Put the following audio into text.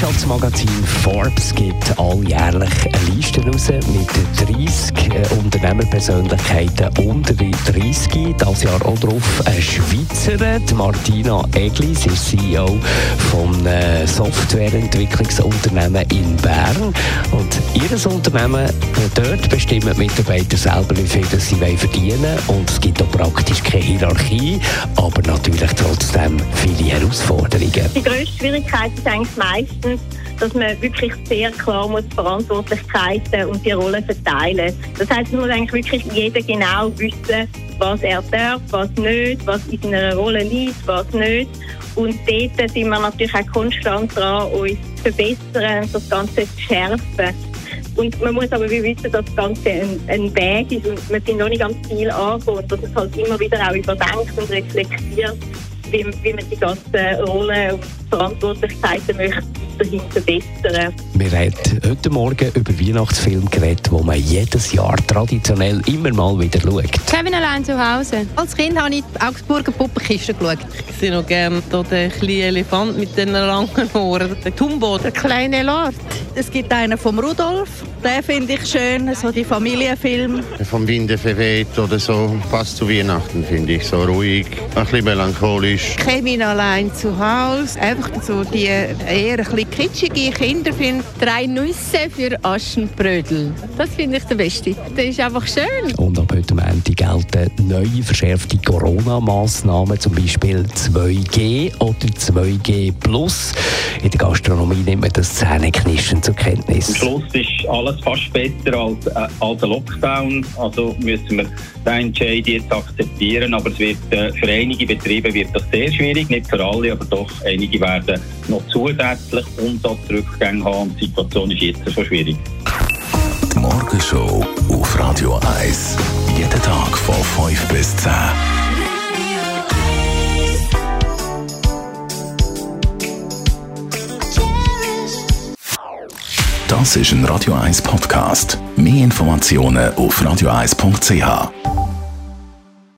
Wirtschaftsmagazin Forbes gibt alljährlich eine Liste raus mit 30 äh, Unternehmerpersönlichkeiten unter die 30. Das Jahr auch drauf eine Schweizerin, die Martina Egli. Sie ist CEO von äh, Softwareentwicklungsunternehmen in Bern. Und ihr Unternehmen, äh, dort bestimmen die Mitarbeiter selber, wie viel sie verdienen wollen. Und es gibt auch praktisch keine Hierarchie, aber natürlich trotzdem viele Herausforderungen. Die grösste Schwierigkeit ist eigentlich meistens, dass man wirklich sehr klar muss Verantwortlichkeiten und die Rollen verteilen. Das heißt, es muss eigentlich wirklich jeder genau wissen, was er darf, was nicht, was in seiner Rolle liegt, was nicht. Und dort sind wir natürlich auch konstant dran, uns zu verbessern, das Ganze zu schärfen. Und man muss aber wissen, dass das Ganze ein, ein Weg ist und man sind noch nicht ganz viel angekommen und dass es halt immer wieder auch überdenkt und reflektiert, wie, wie man die ganzen Rollen und Verantwortlichkeiten möchte weiterhin verbessern. Wir haben heute Morgen über Weihnachtsfilme geredet, wo man jedes Jahr traditionell immer mal wieder schaut. Kevin allein zu Hause. Als Kind habe ich die Augsburger Puppenkiste geschaut. Ich sehe noch gerne den kleinen Elefant mit den langen Ohren, den Tumbo. Der kleine Lord. Es gibt einen vom Rudolf, den finde ich schön, so die Familienfilm. Vom Winde verweht oder so, passt zu Weihnachten, finde ich. So ruhig, ein bisschen melancholisch. Kevin allein zu Hause. Einfach so die eher ein bisschen kitschige Kinderfilm. Drei Nüsse für Aschenbrödel. Das finde ich der beste. Das ist einfach schön. Und ab heute Montag gelten neue verschärfte Corona-Massnahmen, zum Beispiel 2G oder 2G+. In der Gastronomie nimmt man das Zähneknirschen zur Kenntnis. Am Schluss ist alles fast besser als, äh, als ein Lockdown. Also müssen wir den Entscheid jetzt akzeptieren. Aber es wird, äh, für einige Betriebe wird das sehr schwierig, nicht für alle, aber doch einige werden noch zusätzlich Umsatzrückgänge haben. Die Situation ist jetzt schon schwierig. Die Morgenshow auf Radio 1. Jeden Tag von 5 bis 10. Das ist ein Radio 1 Podcast. Mehr Informationen auf radio1.ch.